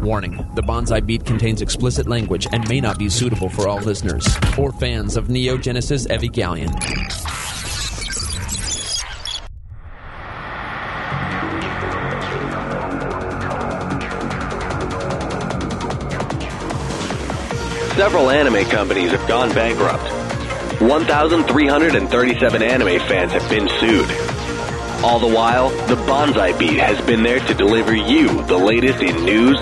Warning The Bonsai Beat contains explicit language and may not be suitable for all listeners or fans of Neon Genesis Evangelion. Several anime companies have gone bankrupt. 1,337 anime fans have been sued. All the while, the Bonsai Beat has been there to deliver you the latest in news,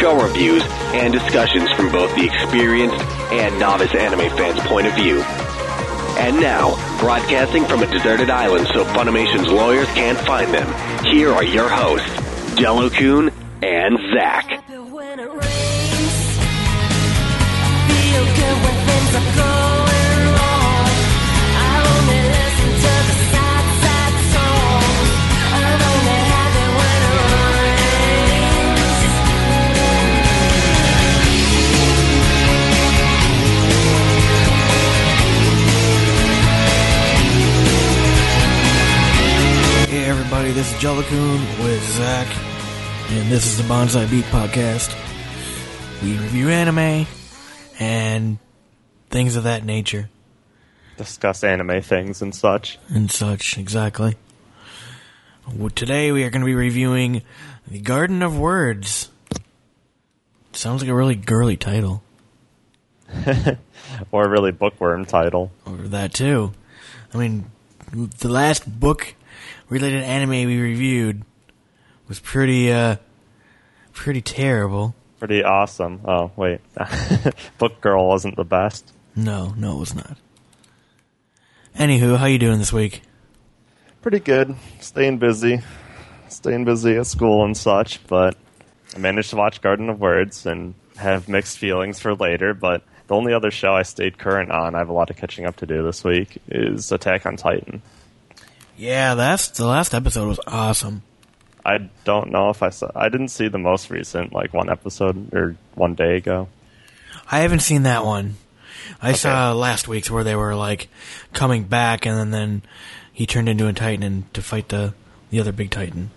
show reviews, and discussions from both the experienced and novice anime fans' point of view. And now, broadcasting from a deserted island so Funimation's lawyers can't find them, here are your hosts, Jello-kun and Zac. when it rains. Feel good when things are going everybody, this is Jello-kun with Zac, and this is the Bonsai Beat Podcast. We review anime and things of that nature discuss anime things and such. and such, exactly. Well, Today we are going to be reviewing The Garden of Words. Sounds like a really girly title. Or a really bookworm title. Or that too. I mean, the last book related anime we reviewed was pretty, uh, pretty terrible. Pretty awesome. Oh, wait. Book Girl wasn't the best. No, no, it was not. Anywho, how you doing this week? Pretty good. Staying busy. Staying busy at school and such, but I managed to watch Garden of Words and have mixed feelings for later, but the only other show I stayed current on, I have a lot of catching up to do this week, is Attack on Titan. Yeah, that's the last episode was awesome. I don't know if I saw. I didn't see the most recent, like one episode or one day ago. I haven't seen that one. I saw last week's where they were like coming back, and then, then he turned into a titan and to fight the the other big titan.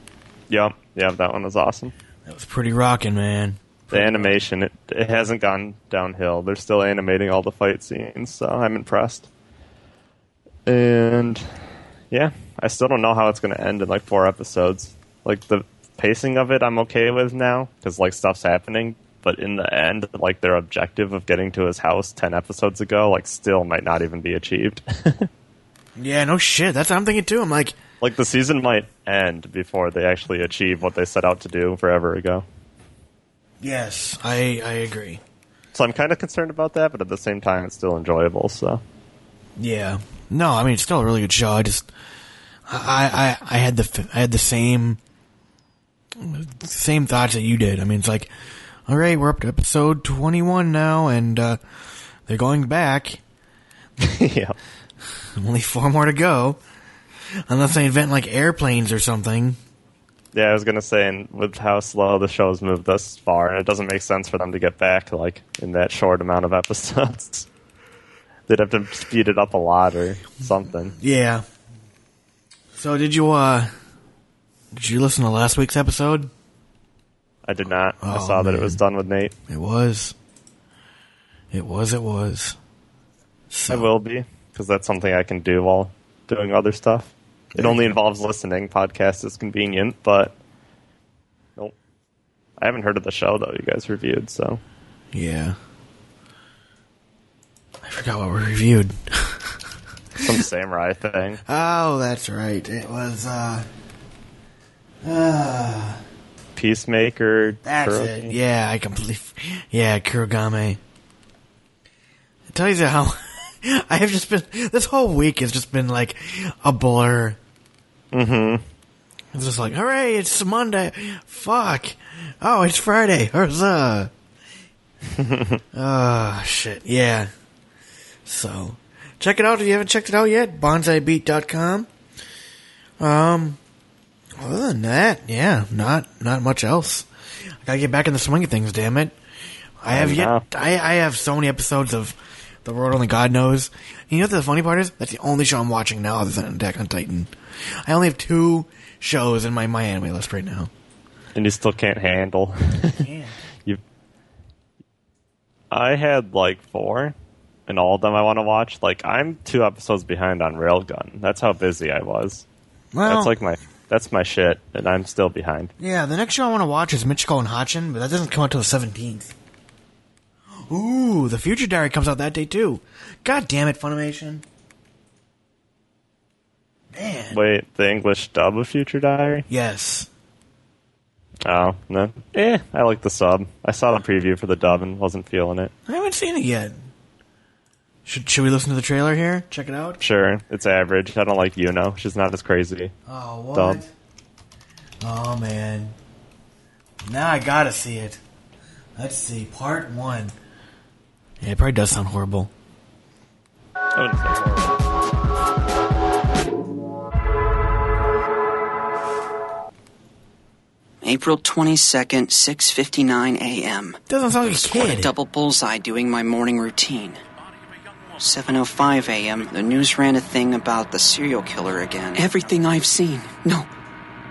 Yep, yeah, that one was awesome. That was pretty rocking, man. the animation it, it hasn't gone downhill they're still animating all the fight scenes so i'm impressed and yeah i still don't know how it's going to end in like four episodes like the pacing of it i'm okay with now because like stuff's happening but in the end like their objective of getting to his house 10 episodes ago like still might not even be achieved Yeah, no shit. That's what I'm thinking too. I'm like, like the season might end before they actually achieve what they set out to do forever ago yes, I I agree. so i'm kind of concerned about that but at the same time it's still enjoyable so Yeah. No, I mean it's still a really good show. I just I I I had the I had the same same thoughts that you did. I mean it's like all right, we're up to episode 21 now and uh they're going back. yeah Only four more to go. Unless they invent like airplanes or something. Yeah, I was gonna say, and with how slow the show's moved thus far, it doesn't make sense for them to get back like in that short amount of episodes. They'd have to speed it up a lot or something. Yeah. So did you uh did you listen to last week's episode? I did not. I Oh, saw that it was done with Nate. It was. It was. It was. So, I will be because that's something I can do while doing other stuff. It only involves listening. Podcast is convenient, but nope. I haven't heard of the show though. You guys reviewed, so Yeah. I forgot what we reviewed. some samurai thing. oh, that's right. It was. uh uh, Peacemaker. that's it. Yeah, I completely. Yeah, Kurogane. It tells you how. I have just been. This whole week has just been like a blur. Mm-hmm. It's just like, hooray, it's Monday. Fuck. Oh, it's Friday. Huzzah. oh, shit. Yeah. So, check it out if you haven't checked it out yet. Bonsaibeat.com. Um, other than that, yeah, not, not much else. I gotta get back in the swing of things, damn it. I have yet, I, I have so many episodes of The World Only God Knows. You know what the funny part is? That's the only show I'm watching now other than Attack on Titan. I only have two shows in my, my anime list right now. And you still can't handle. you I had like four, and all of them I want to watch. Like I'm two episodes behind on Railgun. That's how busy I was. Well, That's like my that's my shit, and I'm still behind. yeah, the next show I want to watch is Michiko and Hatchin, but that doesn't come out till the 17th. Ooh, the Future Diary comes out that day too. God damn it, Funimation. Man. Wait, the English dub of Future Diary? Yes. Oh no, eh. I like the sub. I saw the preview for the dub and wasn't feeling it. I haven't seen it yet. Should, should we listen to the trailer here? Check it out? Sure, it's average. I don't like Yuno. She's not as crazy. Oh, what? Dub. Oh, man. Now I gotta see it. Let's see. Part one. Yeah, it probably does sound horrible. I wouldn't say horrible. April 22nd, 6:59 a.m. Doesn't sound like a Scored a kid. double bullseye doing my morning routine. 7:05 a.m. The news ran a thing about the serial killer again. Everything I've seen, no,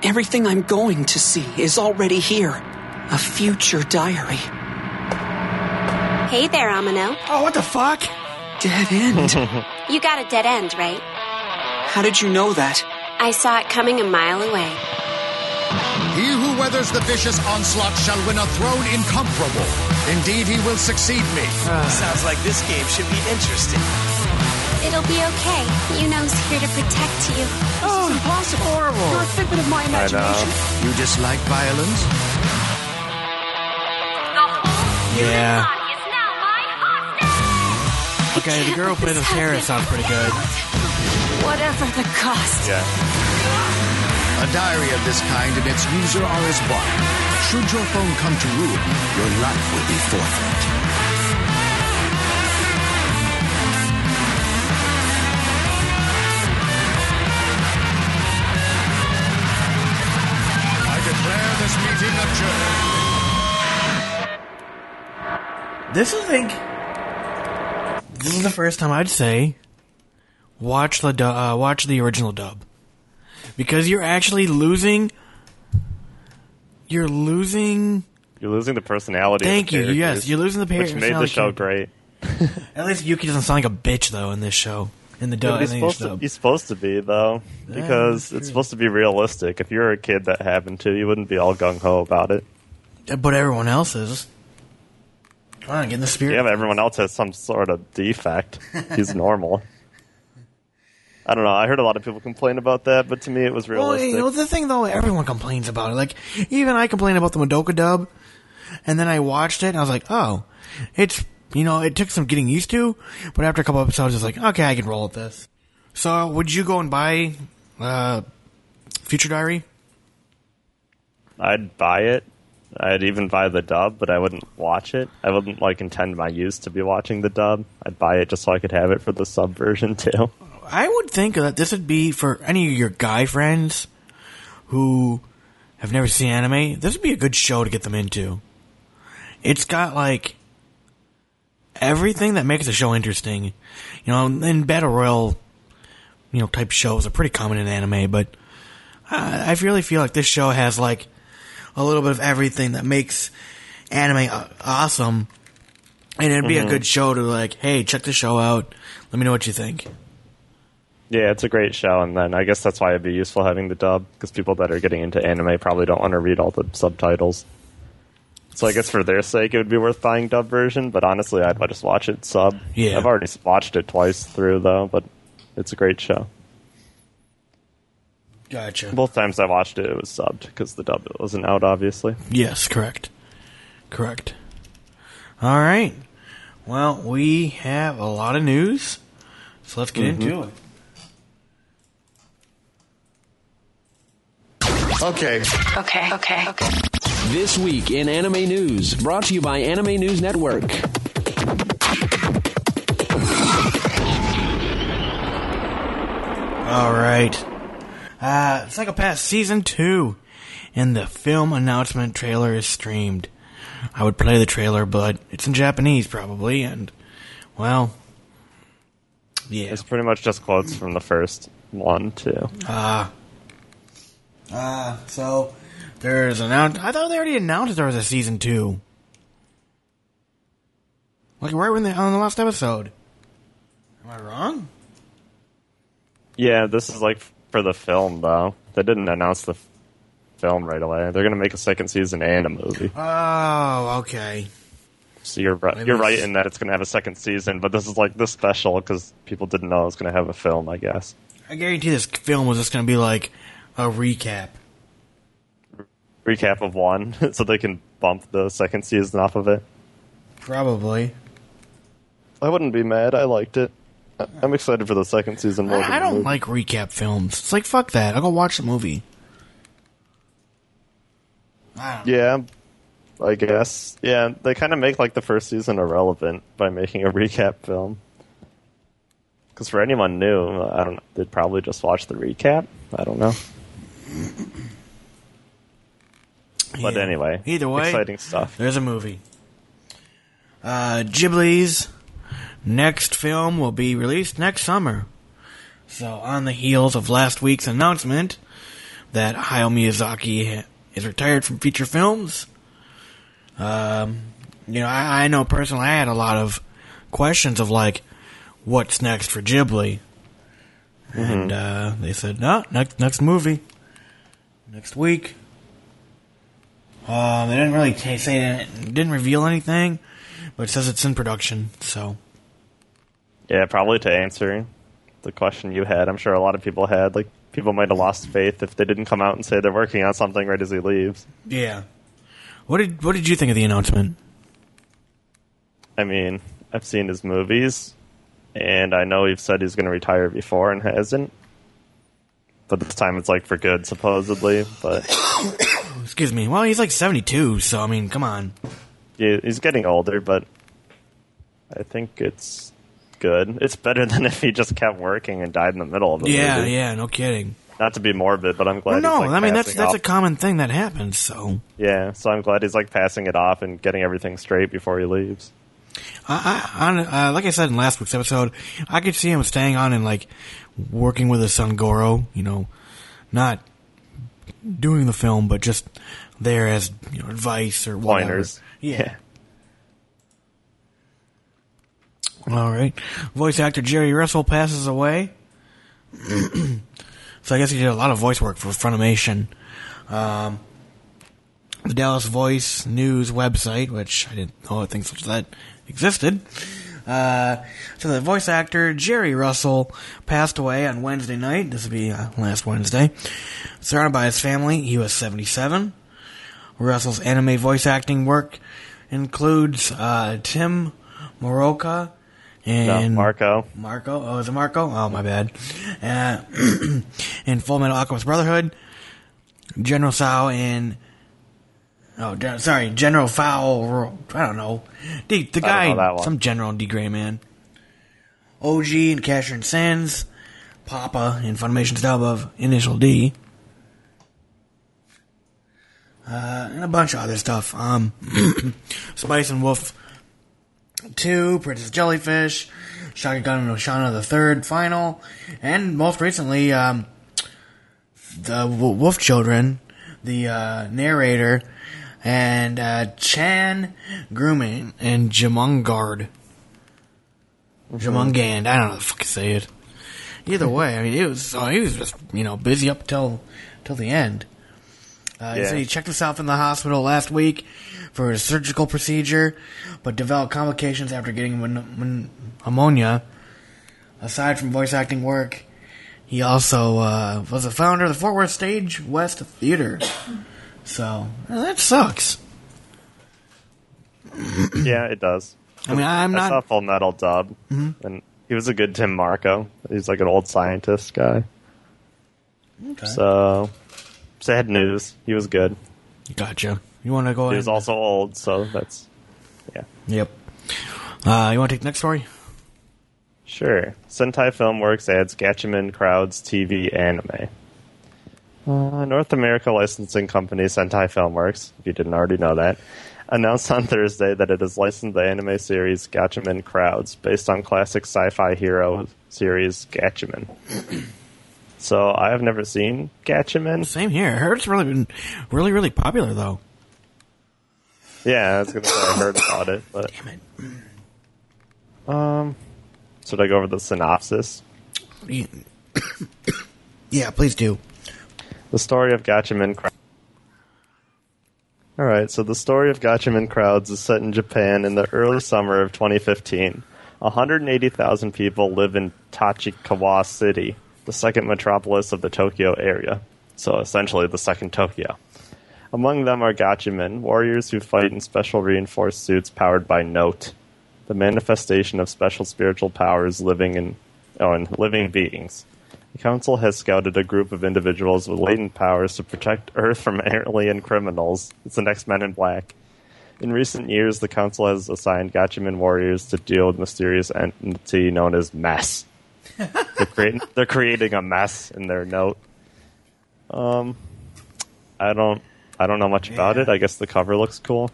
everything I'm going to see is already here. A future diary. Hey there, Amano. Oh, what the fuck? Dead end. You got a dead end, right? How did you know that? I saw it coming a mile away. He who weathers the vicious onslaught shall win a throne incomparable. Indeed, he will succeed me. Uh. Sounds like this game should be interesting. It'll be okay. Yuno's here to protect you. Oh, impossible. Horrible. You're a figment of my I imagination. know. You dislike violence? Yeah. Okay, the girl who plays the terrorist sounds pretty good. Whatever the cost. Yeah. A diary of this kind and its user are as one. Should your phone come to ruin, your life will be forfeit. I declare this meeting adjourned. This is like this is the first time I'd say watch the du- uh, watch the original dub because you're actually losing. You're losing. You're losing the personality. Thank you. Yes, you're losing the par- which made the personality show great. At least Yuki doesn't sound like a bitch though in this show. In the dub, But he's in the English supposed to. dub. He's supposed to be though, because that's it's supposed to be realistic. If you're a kid that happened to, you wouldn't be all gung ho about it. But everyone else is. Come on, get in the spirit. Yeah, but everyone else has some sort of defect. He's normal. I don't know. I heard a lot of people complain about that, but to me, it was really Well, realistic. you know the thing though, everyone complains about it. Like even I complain about the Madoka dub, and then I watched it and I was like, oh, it's you know it took some getting used to, but after a couple episodes, it's like okay, I can roll with this. So would you go and buy uh, Future Diary? I'd buy it. I'd even buy the dub, but I wouldn't watch it. I wouldn't like intend my use to be watching the dub. I'd buy it just so I could have it for the sub version too. I would think that this would be for any of your guy friends who have never seen anime. This would be a good show to get them into. It's got like everything that makes a show interesting. You know, and battle royal, you know, type shows are pretty common in anime, but I, I really feel like this show has like a little bit of everything that makes anime awesome. And it'd be a mm-hmm. good show to like, hey, check the show out. Let me know what you think. Yeah, it's a great show, and then I guess that's why it'd be useful having the dub because people that are getting into anime probably don't want to read all the subtitles. So I guess for their sake, it would be worth buying dub version. But honestly, I'd just watch it sub. Yeah. I've already watched it twice through though, but it's a great show. Gotcha. Both times I watched it, it was subbed because the dub wasn't out, obviously. Yes, correct. Correct. All right. Well, we have a lot of news, so let's get mm-hmm. into it. Okay. Okay, okay, okay. This week in anime news, brought to you by Anime News Network. All right. Uh, Psycho-Pass Season 2 and the film announcement trailer is streamed. I would play the trailer, but it's in Japanese probably, and, well, yeah. It's pretty much just quotes from the first one too. Uh, Ah, so there's an announced. I thought they already announced there was a season two. Like right when they on the last episode. Am I wrong? Yeah, this is like for the film though. They didn't announce the film right away. They're gonna make a second season and a movie. Oh, okay. So you're right. Maybe You're right in that it's gonna have a second season, but this is like this special because people didn't know it was gonna have a film. I guess. I guarantee this film was just going to be like a recap. Recap of one, so they can bump the second season off of it. Probably. I wouldn't be mad. I liked it. I'm excited for the second season more. than I, I don't like recap films. It's like fuck that. I'll go watch the movie. Yeah, I guess. Yeah, they kind of make like the first season irrelevant by making a recap film. Because for anyone new, I don't. know, They'd probably just watch the recap. I don't know. But Yeah. anyway, Either way, exciting stuff. There's a movie. Uh, Ghibli's next film will be released next summer. So, on the heels of last week's announcement that Hayao Miyazaki is retired from feature films, um, you know, I, I know personally I had a lot of questions of like, what's next for Ghibli? And uh, they said, no, next next movie, next week. Um, they didn't really t- say didn't reveal anything, but it says it's in production. So Yeah, probably to answer the question you had. I'm sure a lot of people had. Like, people might have lost faith if they didn't come out and say they're working on something right as he leaves. yeah, what did what did you think of the announcement? I mean, I've seen his movies, and I know he's said he's going to retire before and hasn't. But this time it's like for good, supposedly. But Excuse me. Well, he's like seventy two, so I mean, come on. yeah, he's getting older, but I think it's good. It's better than if he just kept working and died in the middle of it. Yeah, yeah, no kidding. Not to be morbid, but I'm glad. Well, no, like, I mean that's that's a common thing that happens. So Yeah, so I'm glad he's like passing it off and getting everything straight before he leaves. I, I on, uh, like I said in last week's episode, I could see him staying on and like working with a son Goro. You know, not doing the film, but just there as you know advice or whatever. Pointers. Yeah. All right. Voice actor Jerry Russell passes away. so I guess he did a lot of voice work for Funimation. Um, the Dallas Voice News website, which I didn't know things such as that existed. Uh, so the voice actor Jerry Russell passed away on Wednesday night. This will be uh, last Wednesday. Surrounded by his family, he was 77. Russell's anime voice acting work includes uh, Tim Moroka and no, Marco. Marco. Oh, is it Marco? Oh, my bad. Uh, in Full Metal Alchemist Brotherhood, General Sao and oh, Gen- sorry, General Foul. I don't know. The, the know guy, some General D. Gray man. OG and Casshern Sins, Papa in Funimation style of Initial D. Uh, and a bunch of other stuff. Um, Spice and Wolf 2, Princess Jellyfish, Shakugan no Shana the third final, and most recently, um, the W- Wolf Children, the uh, narrator, and uh, Chan Grooming and Jamungard. Jamungand, I don't know how the fuck to say it. Either way, I mean, it was uh, he was just you know busy up till till the end. Uh, He Yeah. said he checked himself in the hospital last week for a surgical procedure, but developed complications after getting mon- mon- pneumonia. Aside from voice acting work, he also uh, was the founder of the Fort Worth Stage West Theater. So that sucks. yeah, it does. I mean, I'm I not- saw Full Metal dub, Mhm. and he was a good Tim Marcoh. He's like an old scientist guy. Okay. So, sad news. He was good. Gotcha. You want to go He ahead? was also old, so that's yeah. Yep. Uh, you want to take the next story? Sure. Sentai Filmworks adds Gatchaman Crowds TV anime. Uh, North America licensing company Sentai Filmworks, if you didn't already know that, announced on Thursday that it has licensed the anime series Gatchaman Crowds based on classic sci-fi hero series Gatchaman. so I have never seen Gatchaman. Same here. I heard it's really been really, really popular though. Yeah, I was gonna say I heard about it, but Damn it. Um, should I go over the synopsis? Yeah, please do. The story of Gatchaman Crowds. Alright, so the story of Gatchaman Crowds is set in Japan in the early summer of 2015. 180,000 people live in Tachikawa City, the second metropolis of the Tokyo area. So essentially the second Tokyo. Among them are Gatchamen, warriors who fight in special reinforced suits powered by Note, the manifestation of special spiritual powers living in, oh, in living beings. The Council has scouted a group of individuals with latent powers to protect Earth from alien criminals. It's the next Men in Black. In recent years, the Council has assigned Gatchaman warriors to deal with mysterious entity known as Mess. they're, creating, they're creating a mess in their note. Um, I don't, I don't know much about Yeah. it. I guess the cover looks cool.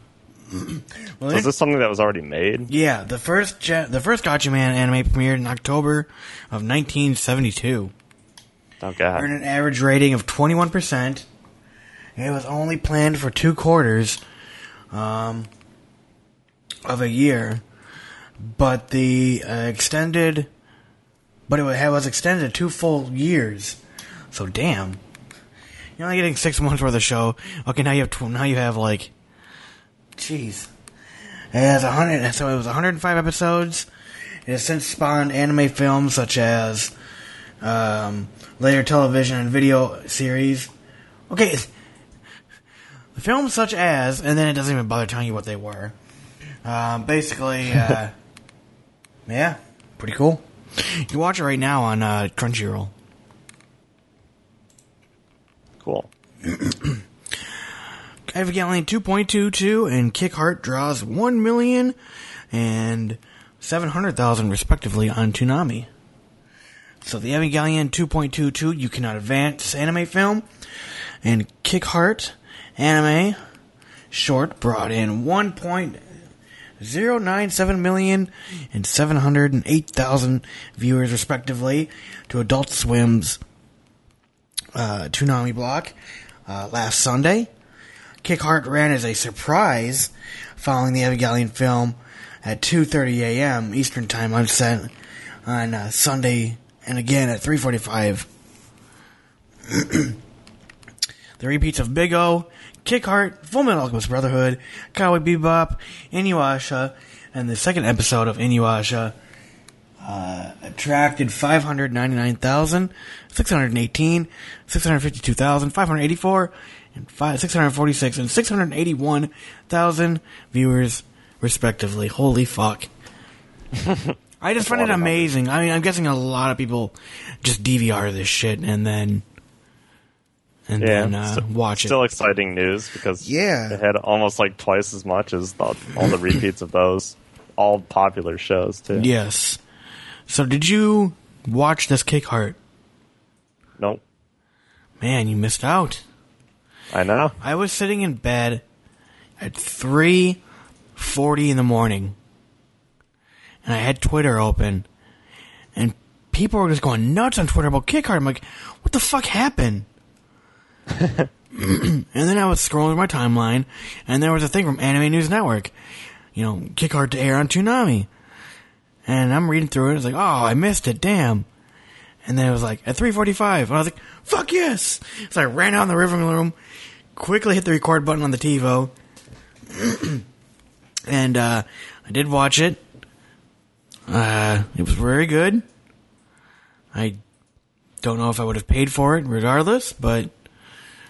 Well, So is this something that was already made? Yeah, the first ge- the first Gatchaman anime premiered in October of 1972. Oh god. Earned an average rating of 21%. It was only planned for two quarters um, of a year, but the uh, extended, but it was extended two full years. So damn, you're only getting six months worth of show. Okay, now you have tw- now you have like, jeez, it has a hundred. So it was 105 episodes. It has since spawned anime films such as um, later television and video series. Okay, the films such as, and then it doesn't even bother telling you what they were. Um, basically, uh, yeah, pretty cool. You can watch it right now on uh, Crunchyroll. Cool. Evangelion 2.22 and Kick Heart draws 1 million and 700,000 respectively on Toonami. So the Evangelion 2.22 you cannot advance anime film and Kick Heart anime short brought in 1.097 million and 708,000 viewers respectively to Adult Swim's uh, Toonami block uh, last Sunday. Kick Heart ran as a surprise following the Evangelion film at 2:30 a.m. Eastern Time on on uh, Sunday and again at 3:45. the repeats of Big O, Kick Heart, Full Metal Alchemist Brotherhood, Cowboy Bebop, Inuyasha, and the second episode of Inuyasha uh, attracted 599,618, 652,584, and five, 646 and 681,000 viewers, respectively. Holy fuck. I just find it amazing. I mean, I'm guessing a lot of people just DVR this shit and then and Yeah, then uh, st- watch it. Still exciting news because Yeah. it had almost like twice as much as the, all the repeats of those, all popular shows too. Yes. So did you watch this Kick Heart? Nope. Man, you missed out. I know. I was sitting in bed at 3:40 in the morning. And I had Twitter open. And people were just going nuts on Twitter about Kick Heart. I'm like, "What the fuck happened?" and then I was scrolling through my timeline and there was a thing from Anime News Network. You know, Kick Heart to air on Toonami. And I'm reading through it. It's like, "Oh, I missed it. Damn." And then it was like at 3:45, and I was like, "Fuck yes!" So I ran out in the living room, quickly hit the record button on the TiVo, and uh, I did watch it. Uh, it was very good. I don't know if I would have paid for it, regardless, but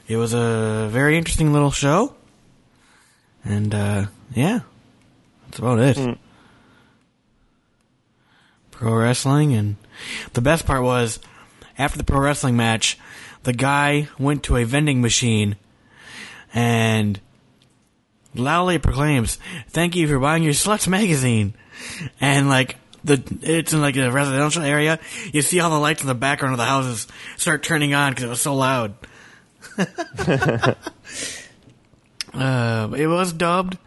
it was a very interesting little show. And uh, yeah, that's about it. Pro wrestling, and the best part was after the pro wrestling match, the guy went to a vending machine and loudly proclaims, "Thank you for buying your Sluts magazine." And like the it's in like a residential area, you see all the lights in the background of the houses start turning on because it was so loud. uh, it was dubbed.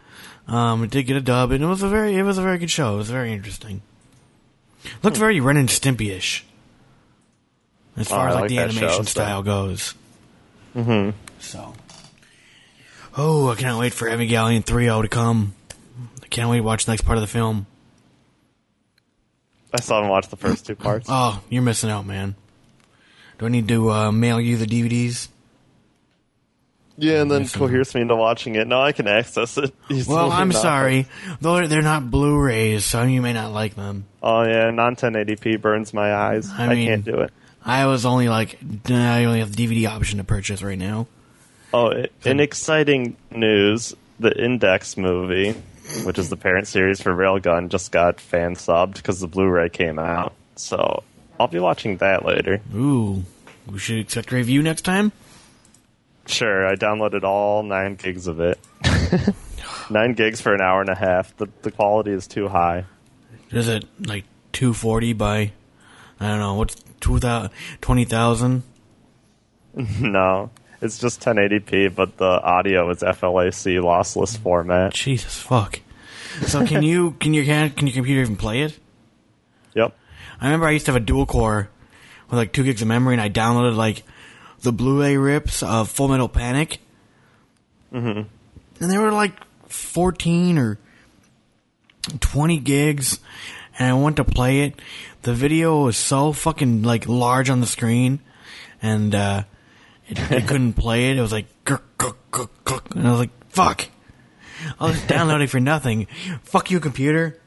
Um, it did get a dub, and it was a very it was a very good show. It was very interesting. Looked very Ren and Stimpy-ish as Oh, far I as like, like the animation show, so- style goes. hmm So, oh, I cannot wait for Evangelion 3.0 to come. I can't wait to watch the next part of the film. I still haven't watched the first two parts. Oh, you're missing out, man. Do I need to uh, mail you the DVDs? yeah, and then coerce me into watching it. No, I can access it. easily Well, I'm enough. sorry. Though they're not Blu-rays, so you may not like them. Oh yeah, non 1080p burns my eyes. I I, mean- can't do it. I was only like, I only have the DVD option to purchase right now. Oh, in exciting news, the Index movie, which is the parent series for Railgun, just got fan subbed because the Blu-ray came out. So I'll be watching that later. Ooh, we should expect a review next time. Sure, I downloaded all nine gigs of it. nine gigs for an hour and a half. The the quality is too high. Is it like 240 by, I don't know, what's 2000 20,000? no, it's just 1080p, but the audio is FLAC lossless format. Jesus fuck. So can you can your can, can your computer even play it? Yep. I remember I used to have a dual core with like two gigs of memory, and I downloaded like the Blu-ray rips of Full Metal Panic, hmm and they were like fourteen or twenty gigs. And I went to play it. The video was so fucking like large on the screen, and uh, it, it couldn't play it. It was like and I was like, "Fuck." I was downloading for nothing. Fuck you, computer.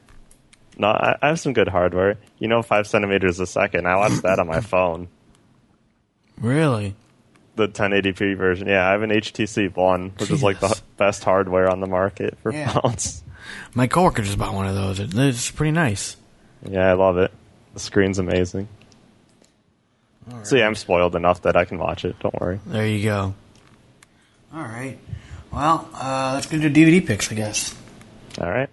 No, I, I have some good hardware. You know, five centimeters a second. I watch that on my phone. Really? The 1080p version. Yeah, I have an HTC One, which is like the best hardware on the market for Yeah. phones. My coworker just bought one of those. It's pretty nice. Yeah, I love it. The screen's amazing. So yeah, I'm spoiled enough that I can watch it. Don't worry. There you go. All right. Well, uh, let's go to DVD picks, I guess. All right.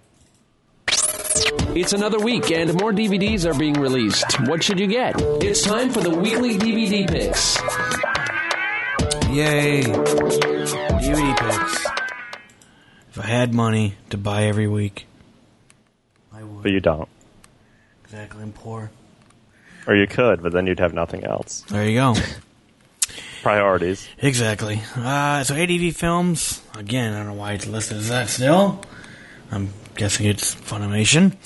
It's another week and more DVDs are being released. What should you get? It's time for the weekly DVD picks. Yay! DVD picks. If I had money to buy every week, I would. But you don't. Exactly, I'm poor. Or you could, but then you'd have nothing else. There you go. Priorities. Exactly. Uh, so ADV Films, again, I don't know why it's listed as that still. I'm guessing it's Funimation.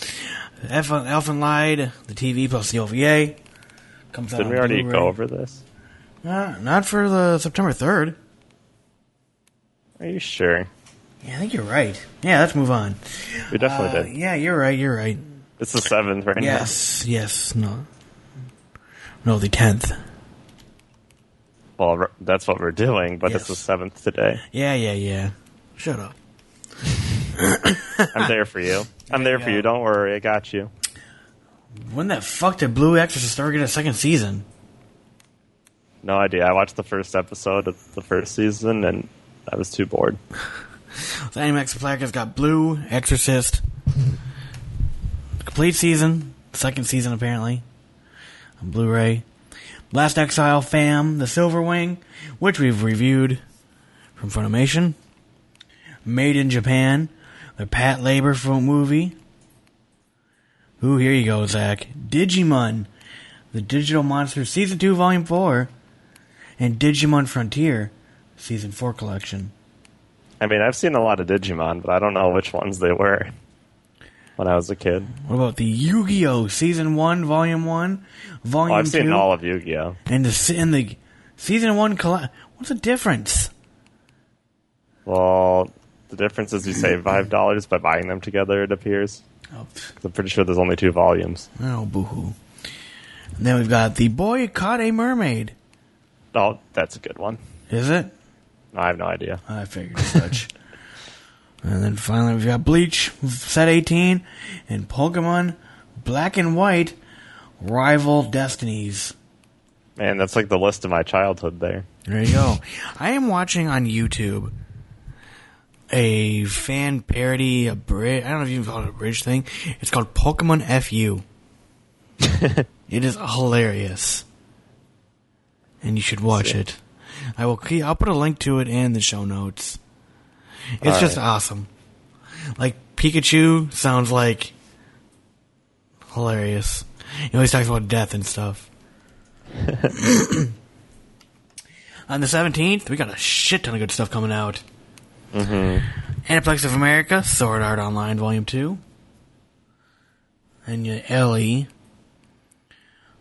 Elf- Elfen Lied, the TV plus the OVA. Comes out Didn't we already Blu-ray. go over this? Uh, not for the September 3rd. Are you sure? Yeah, I think you're right. Yeah, let's move on. We definitely Uh, did. Yeah, you're right, you're right. It's the seventh right now. Yes, yes, no. No, the 10th. Well, that's what we're doing, but it's the seventh today. Yeah, yeah, yeah. Shut up. I'm there for you. I'm there for you. Don't worry, I got you. When the fuck did Blue Exorcist start get a second season? No idea. I watched the first episode of the first season, and I was too bored. So Animax has got Blue, Exorcist, complete season, second season apparently, on Blu-ray. Last Exile Fam, The Silver Wing, which we've reviewed from Funimation. Made in Japan, the Patlabor movie. Ooh, here you go, Zac. Digimon, The Digital Monster Season 2, Volume 4, and Digimon Frontier, Season 4 Collection. I mean, I've seen a lot of Digimon, but I don't know which ones they were when I was a kid. What about the Yu-Gi-Oh! Season One, Volume One, Volume Well, I've seen all of Yu-Gi-Oh. and the and the Season One colla- What's the difference? Well, the difference is you save five dollars by buying them together. It appears. Oh, I'm pretty sure there's only two volumes. oh boo-hoo. And then we've got the Boy Caught a Mermaid. Oh, that's a good one. Is it? I have no idea. I figured as such. and then finally we've got Bleach, Set 18, and Pokemon Black and White, Rival Destinies. Man, that's like the list of my childhood there. There you go. I am watching on YouTube a fan parody, a bridge. I don't know if you can call it a bridge thing. It's called Pokemon FU. it is hilarious, and you should watch it. I will. I'll put a link to it in the show notes. It's All just right. awesome. Like Pikachu sounds like hilarious. He always talks about death and stuff. On the 17th, we got a shit ton of good stuff coming out. Mm-hmm. Aniplex of America, Sword Art Online Volume 2. And your Ellie,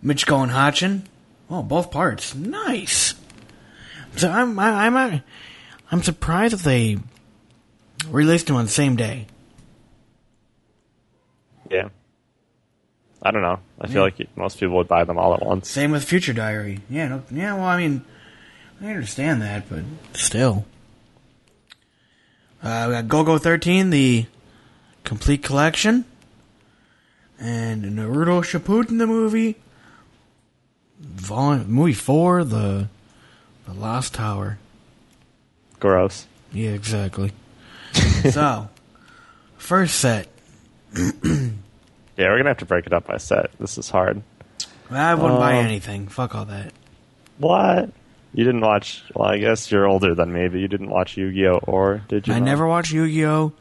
Michiko and Hatchin. Oh, both parts. Nice. So I'm I, I'm uh, I'm surprised that they released them on the same day. Yeah. I don't know. I feel like most people would buy them all at once. Same with Future Diary. Yeah, no, yeah. Well, I mean, I understand that, but still. Uh, we got Golgo 13, the complete collection, and Naruto Shippuden, the movie, volume movie four, the the Lost Tower. Gross. Yeah, exactly. so, first set. Yeah, we're gonna have to break it up by set. This is hard. I wouldn't buy Um, anything. Fuck all that. What? You didn't watch? Well, I guess you're older than me, but you didn't watch Yu-Gi-Oh or did you? I never watched Yu Gi Oh,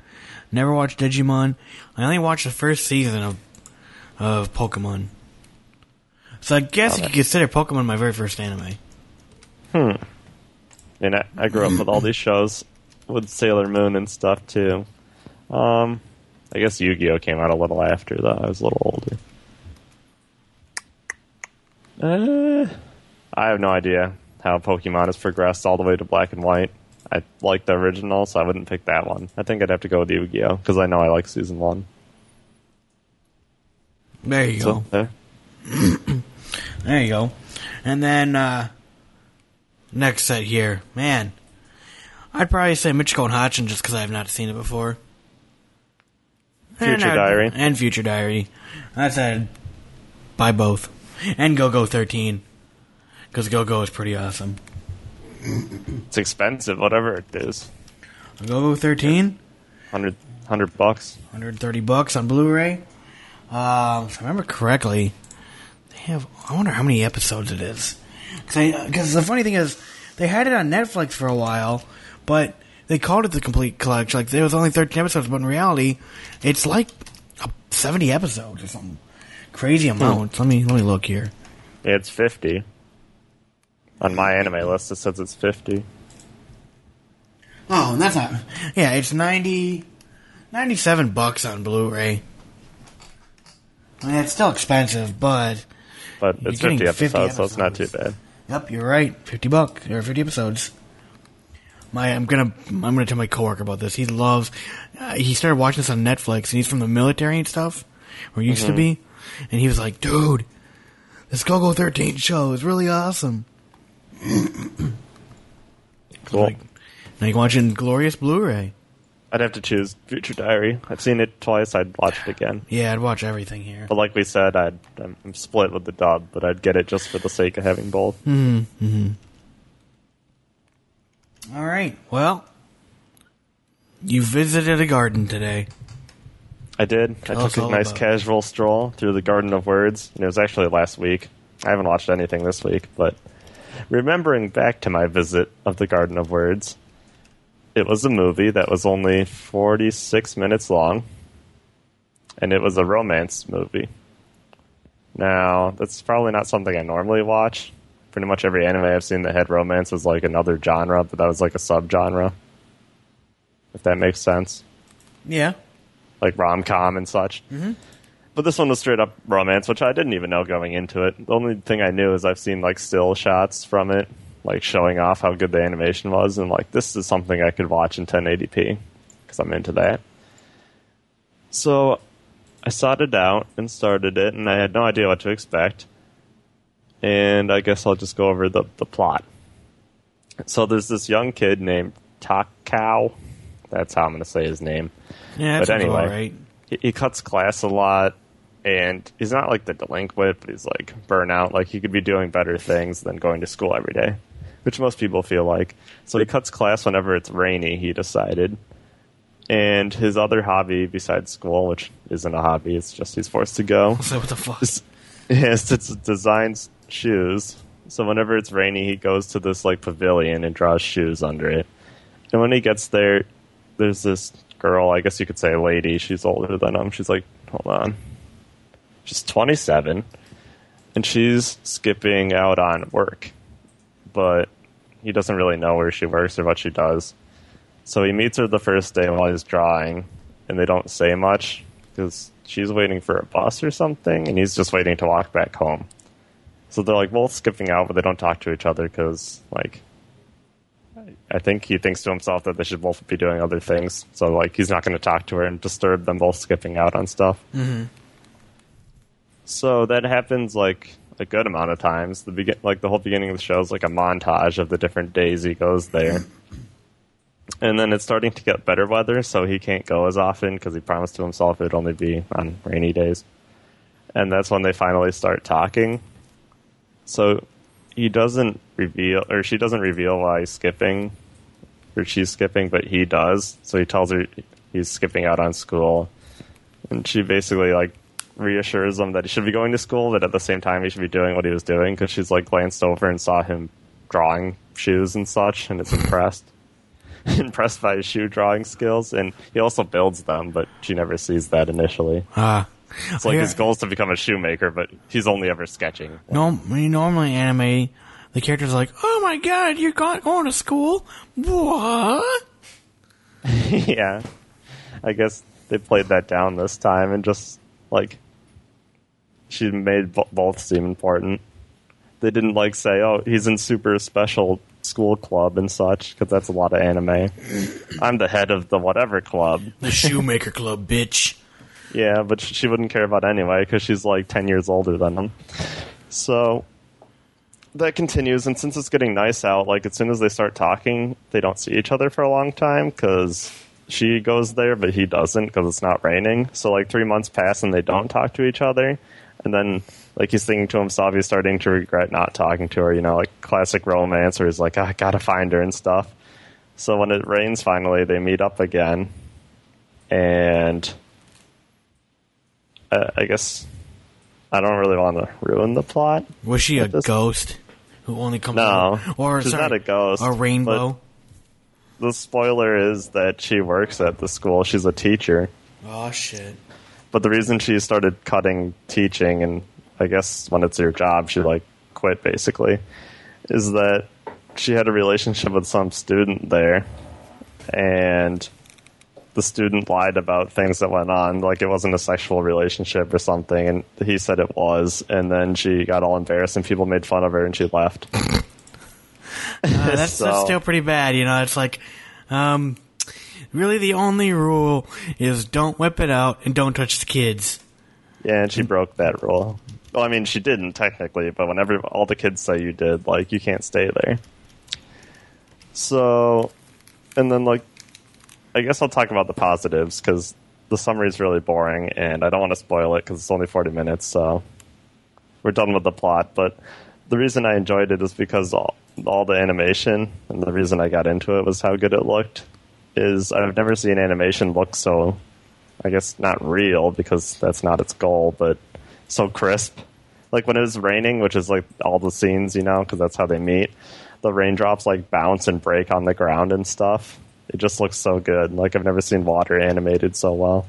never watched Digimon. I only watched the first season of of Pokemon. So I guess you could consider Pokemon my very first anime. Hmm. And I, I grew up with all these shows with Sailor Moon and stuff too. Um, I guess Yu-Gi-Oh came out a little after though. I was a little older. Uh, I have no idea how Pokemon has progressed all the way to Black and White. I like the original, so I wouldn't pick that one. I think I'd have to go with Yu-Gi-Oh because I know I like season one. There you So go. there. There you go. And then uh next set here, man. I'd probably say Michiko and Hatchin just because I have not seen it before. And Future I'd- Diary. and Future Diary. I said buy both, and Golgo thirteen because Golgo is pretty awesome. It's expensive, whatever it is. Golgo thirteen. 100, 100 bucks. 130 bucks on Blu-ray. Um, if I remember correctly, they have. I wonder how many episodes it is. Because the funny thing is, they had it on Netflix for a while, but they called it the complete collection. Like there was only 13 episodes, but in reality, it's like uh, 70 episodes or something crazy amount. Let me let me look here. It's 50. On my anime list, it says it's 50. Oh, and that's not. Yeah, it's 90, 97 bucks on Blu-ray. I mean, it's still expensive, but But it's getting 50 50 episodes, so it's not too bad. Yep, you're right. Fifty bucks or fifty episodes. My, I'm gonna, I'm gonna tell my coworker about this. He loves. Uh, he started watching this on Netflix, and he's from the military and stuff, or used to Mhm. be. And he was like, "Dude, this Golgo 13 show is really awesome." Cool. Now you're watching Glorious Blu-ray. I'd have to choose Future Diary. I've seen it twice. I'd watch it again. Yeah, I'd watch everything here. But like we said, I'd, I'm, I'm split with the dub, but I'd get it just for the sake of having both. Mm-hmm. All right. Well, you visited a garden today. I did. Tell I took a nice about it. casual stroll through the Garden of Words. And it was actually last week. I haven't watched anything this week, but remembering back to my visit of the Garden of Words, it was a movie that was only 46 minutes long, and it was a romance movie. Now, that's probably not something I normally watch. Pretty much every anime I've seen that had romance was like another genre, but that was like a subgenre. If that makes sense Yeah. like rom com and such. Mm-hmm. But this one was straight up romance, which I didn't even know going into it. The only thing I knew is I've seen like still shots from it, like showing off how good the animation was, and like this is something I could watch in 1080p because I'm into that. So I sought it out and started it, and I had no idea what to expect. And I guess I'll just go over the, the plot. So there's this young kid named Takao. That's how I'm going to say his name. Yeah, but anyway, right. he, he cuts class a lot, and he's not like the delinquent, but he's like burnout. Like he could be doing better things than going to school every day, which most people feel like. So he cuts class whenever it's rainy. He decided, and his other hobby besides school, which isn't a hobby, it's just he's forced to go. So what the fuck? is, is to design shoes. So whenever it's rainy, he goes to this like pavilion and draws shoes under it. And when he gets there, there's this girl, I guess you could say lady. She's older than him. She's like, hold on, she's 27, and she's skipping out on work, but he doesn't really know where she works or what she does. So he meets her the first day while he's drawing, and they don't say much because she's waiting for a bus or something, and he's just waiting to walk back home. So they're like both skipping out, but they don't talk to each other because, like, I think he thinks to himself that they should both be doing other things. So, like, he's not going to talk to her and disturb them both skipping out on stuff. Mm-hmm. So that happens like a good amount of times. The begin, like the whole beginning of the show is like a montage of the different days he goes there. And then it's starting to get better weather, so he can't go as often because he promised to himself it would only be on rainy days. And that's when they finally start talking. So he doesn't reveal, or she doesn't reveal why he's skipping, or she's skipping, but he does. So he tells her he's skipping out on school, and she basically like reassures him that he should be going to school, but at the same time he should be doing what he was doing because she's like glanced over and saw him drawing shoes and such, and is impressed. impressed by his shoe drawing skills, and he also builds them, but she never sees that initially. Ah. It's like Yeah. his goal is to become a shoemaker, but he's only ever sketching. No, normally anime, the character's like, "Oh my god, you're go- going to school? What?" yeah, I guess they played that down this time and just like she made bo- both seem important. They didn't like say, "Oh, he's in super special school club and such," because that's a lot of anime. I'm the head of the whatever club. The Shoemaker Club, bitch. Yeah, but she wouldn't care about anyway because she's like 10 years older than him. So that continues, and since it's getting nice out, like as soon as they start talking, they don't see each other for a long time because she goes there, but he doesn't because it's not raining. So like three months pass and they don't talk to each other. And then, like, he's thinking to himself, he's starting to regret not talking to her, you know, like classic romance where he's like, "Ah, I gotta find her and stuff. So when it rains finally, they meet up again. And uh, I guess I don't really want to ruin the plot. Was she a ghost who only comes No, out? Or she's sorry, not a ghost. A rainbow? The spoiler is that she works at the school. She's a teacher. Oh shit! But the reason she started cutting teaching, and I guess when it's your job, she like quit basically, is that she had a relationship with some student there, and the student lied about things that went on, like it wasn't a sexual relationship or something, and he said it was, and then she got all embarrassed, and people made fun of her, and she left. Uh, that's, that's still pretty bad. You know, it's like, um, really the only rule is don't whip it out and don't touch the kids. Yeah, and she broke that rule. Well, I mean, she didn't technically, but whenever all the kids say you did, like, you can't stay there. So, and then, like, I guess I'll talk about the positives because the summary is really boring, and I don't want to spoil it because it's only 40 minutes, so we're done with the plot. But the reason I enjoyed it is because all, all the animation, and the reason I got into it was how good it looked. Is I've never seen animation look so I guess not real because that's not its goal, but so crisp. Like when it was raining, which is like all the scenes, you know, because that's how they meet. The raindrops like bounce and break on the ground and stuff. It just looks so good. Like I've never seen water animated so well.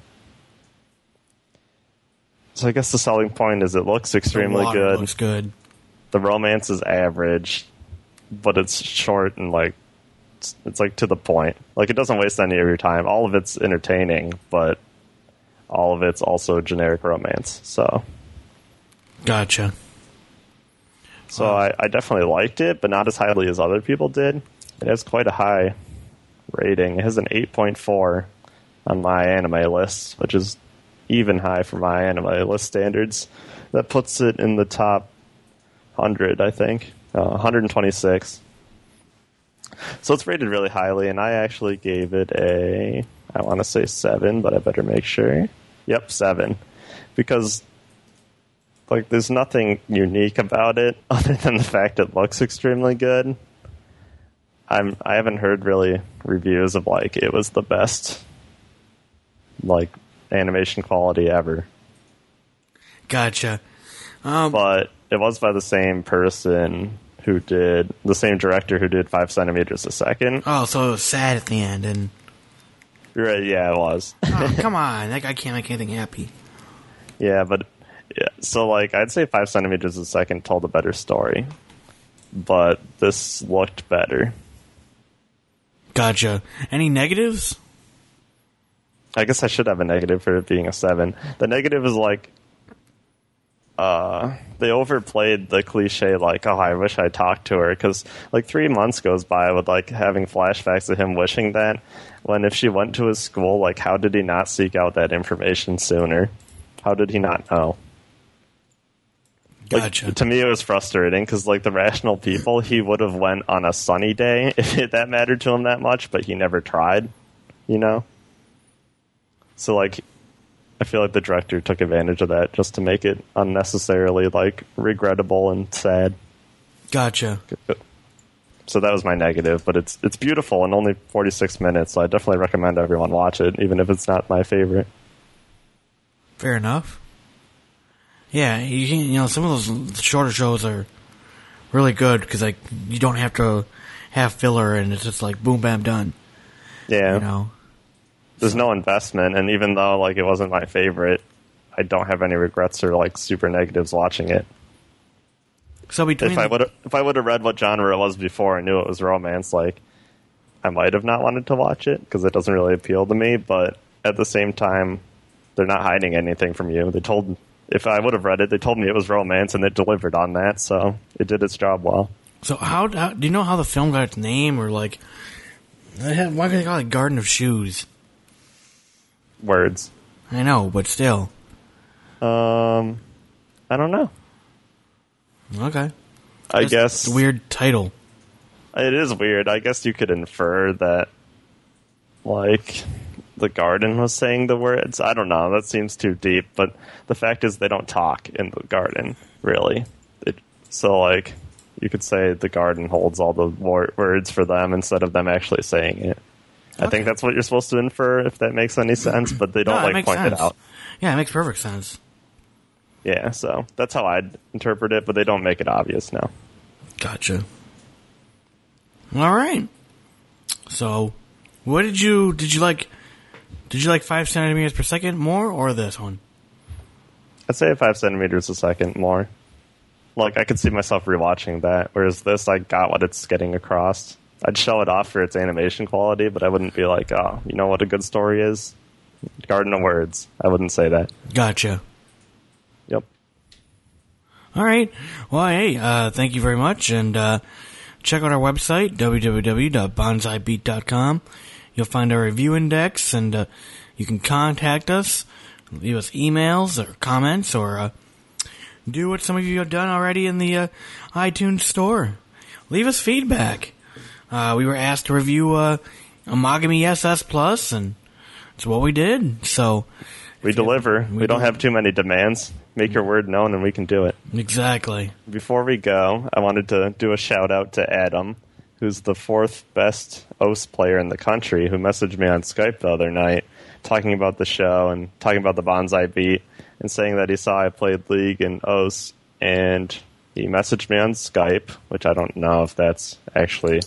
So I guess the selling point is it looks extremely good. Looks good. The romance is average, but it's short and like it's, it's like to the point. Like it doesn't waste any of your time. All of it's entertaining, but all of it's also generic romance. So Gotcha. so I, I definitely liked it, but not as highly as other people did. It has quite a high rating. It has an eight point four on my anime list, which is even high for my anime list standards. That puts it in the top hundred, I think, uh, 126. So it's rated really highly, and I actually gave it a, I want to say seven, but I better make sure. Yep, seven, because like there's nothing unique about it other than the fact it looks extremely good. I'm I haven't heard really reviews of like it was the best like animation quality ever. Gotcha. Um, but it was by the same person who did the same director who did five centimeters a second. Oh, so it was sad at the end, and Right, yeah, it was. oh, come on, that guy can't make anything happy. Yeah, but yeah, so like I'd say five centimeters a second told a better story, but this looked better. Gotcha. Any negatives? I guess I should have a negative for it being a seven. The negative is like uh, they overplayed the cliche like, "Oh, I wish I talked to her," because like three months goes by with like having flashbacks of him wishing that. When if she went to his school, like, how did he not seek out that information sooner? How did he not know? Like, Gotcha. to me, it was frustrating because, like, the rational people, he would have went on a sunny day if it, that mattered to him that much, but he never tried. You know. So, like, I feel like the director took advantage of that just to make it unnecessarily like regrettable and sad. Gotcha. So that was my negative, but it's it's beautiful and only 46 minutes. So I definitely recommend everyone watch it, even if it's not my favorite. Fair enough. Yeah, you, can- you know, some of those shorter shows are really good because like you don't have to have filler and it's just like boom, bam, done. Yeah, You know. there's no investment, and even though like it wasn't my favorite, I don't have any regrets or like super negatives watching it. So between If I would if I would have read what genre it was before, I knew it was romance. Like I might have not wanted to watch it because it doesn't really appeal to me. But at the same time, they're not hiding anything from you. They told if I would have read it, they told me it was romance, and it delivered on that. So it did its job well. So how, how do you know how the film got its name or like why do they call it Garden of Shoes? Words. I know, but still. Um, I don't know. Okay. I guess a weird title. It is weird. I guess you could infer that, like, the garden was saying the words. I don't know. That seems too deep. But the fact is, they don't talk in the garden, really. It, so, like, you could say the garden holds all the wor- words for them instead of them actually saying it. I think that's what you're supposed to infer, if that makes any sense. But they don't it like point sense. it out. Yeah, it makes perfect sense. Yeah, so that's how I'd interpret it. But they don't make it obvious now. Gotcha. All right. So, what did you did you like? Did you like five centimeters per second more or this one? I'd say five centimeters a second more. Like I could see myself rewatching that, whereas this, I got what it's getting across. I'd show it off for its animation quality, but I wouldn't be like, oh, you know what a good story is? Garden of Words. I wouldn't say that. Gotcha. Yep. All right. Well, hey, uh, thank you very much, and uh, check out our website www.bonsaibeat.com. You'll find our review index, and uh, you can contact us, leave us emails or comments, or uh, do what some of you have done already in the uh, iTunes store. Leave us feedback. Uh, we were asked to review uh, Amagami SS Plus, and it's what we did. So We deliver. We, don't do. have too many demands. Make your word known, and we can do it. exactly. Before we go, I wanted to do a shout out to Adam, who's the fourth best osu! player in the country, who messaged me on Skype the other night talking about the show and talking about the Bonsai Beat and saying that he saw I played League and osu! and he messaged me on Skype, which I don't know if that's actually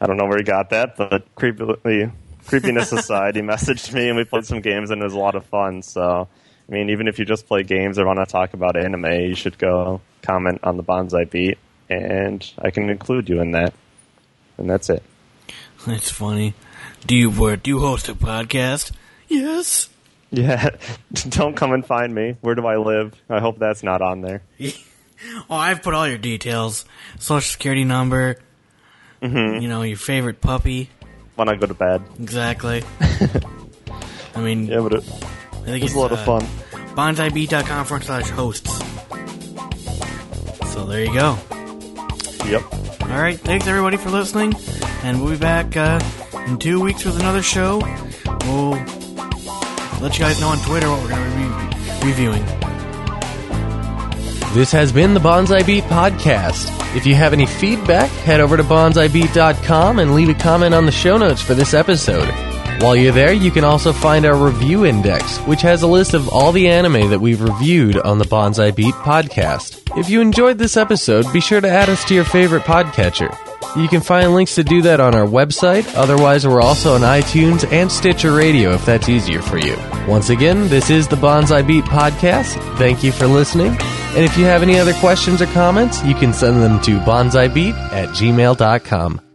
I don't know where he got that, but creepily creepiness aside, he messaged me and we played some games and it was a lot of fun. So I mean, even if you just play games or want to talk about anime, you should go comment on the Bonsai Beat, and I can include you in that. And that's it. That's funny. Do you uh, do you host a podcast? Yes. Yeah, don't come and find me. Where do I live? I hope that's not on there. Oh, I've put all your details: social security number. Mm-hmm. You know your favorite puppy. When I go to bed. Exactly. I mean, Yeah, but it, I think it's a lot of uh, fun. Bonsaibeat.com front slash hosts. So there you go. Yep. All right, thanks everybody for listening, and we'll be back uh, in two weeks with another show. We'll let you guys know on Twitter what we're going to be reviewing. This has been the Bonsai Beat Podcast. If you have any feedback, head over to bonsaibeat.com and leave a comment on the show notes for this episode. While you're there, you can also find our review index, which has a list of all the anime that we've reviewed on the Bonsai Beat Podcast. If you enjoyed this episode, be sure to add us to your favorite podcatcher. You can find links to do that on our website. Otherwise, we're also on iTunes and Stitcher Radio if that's easier for you. Once again, this is the Bonsai Beat Podcast. Thank you for listening. And if you have any other questions or comments, you can send them to bonsaibeat at gmail.com.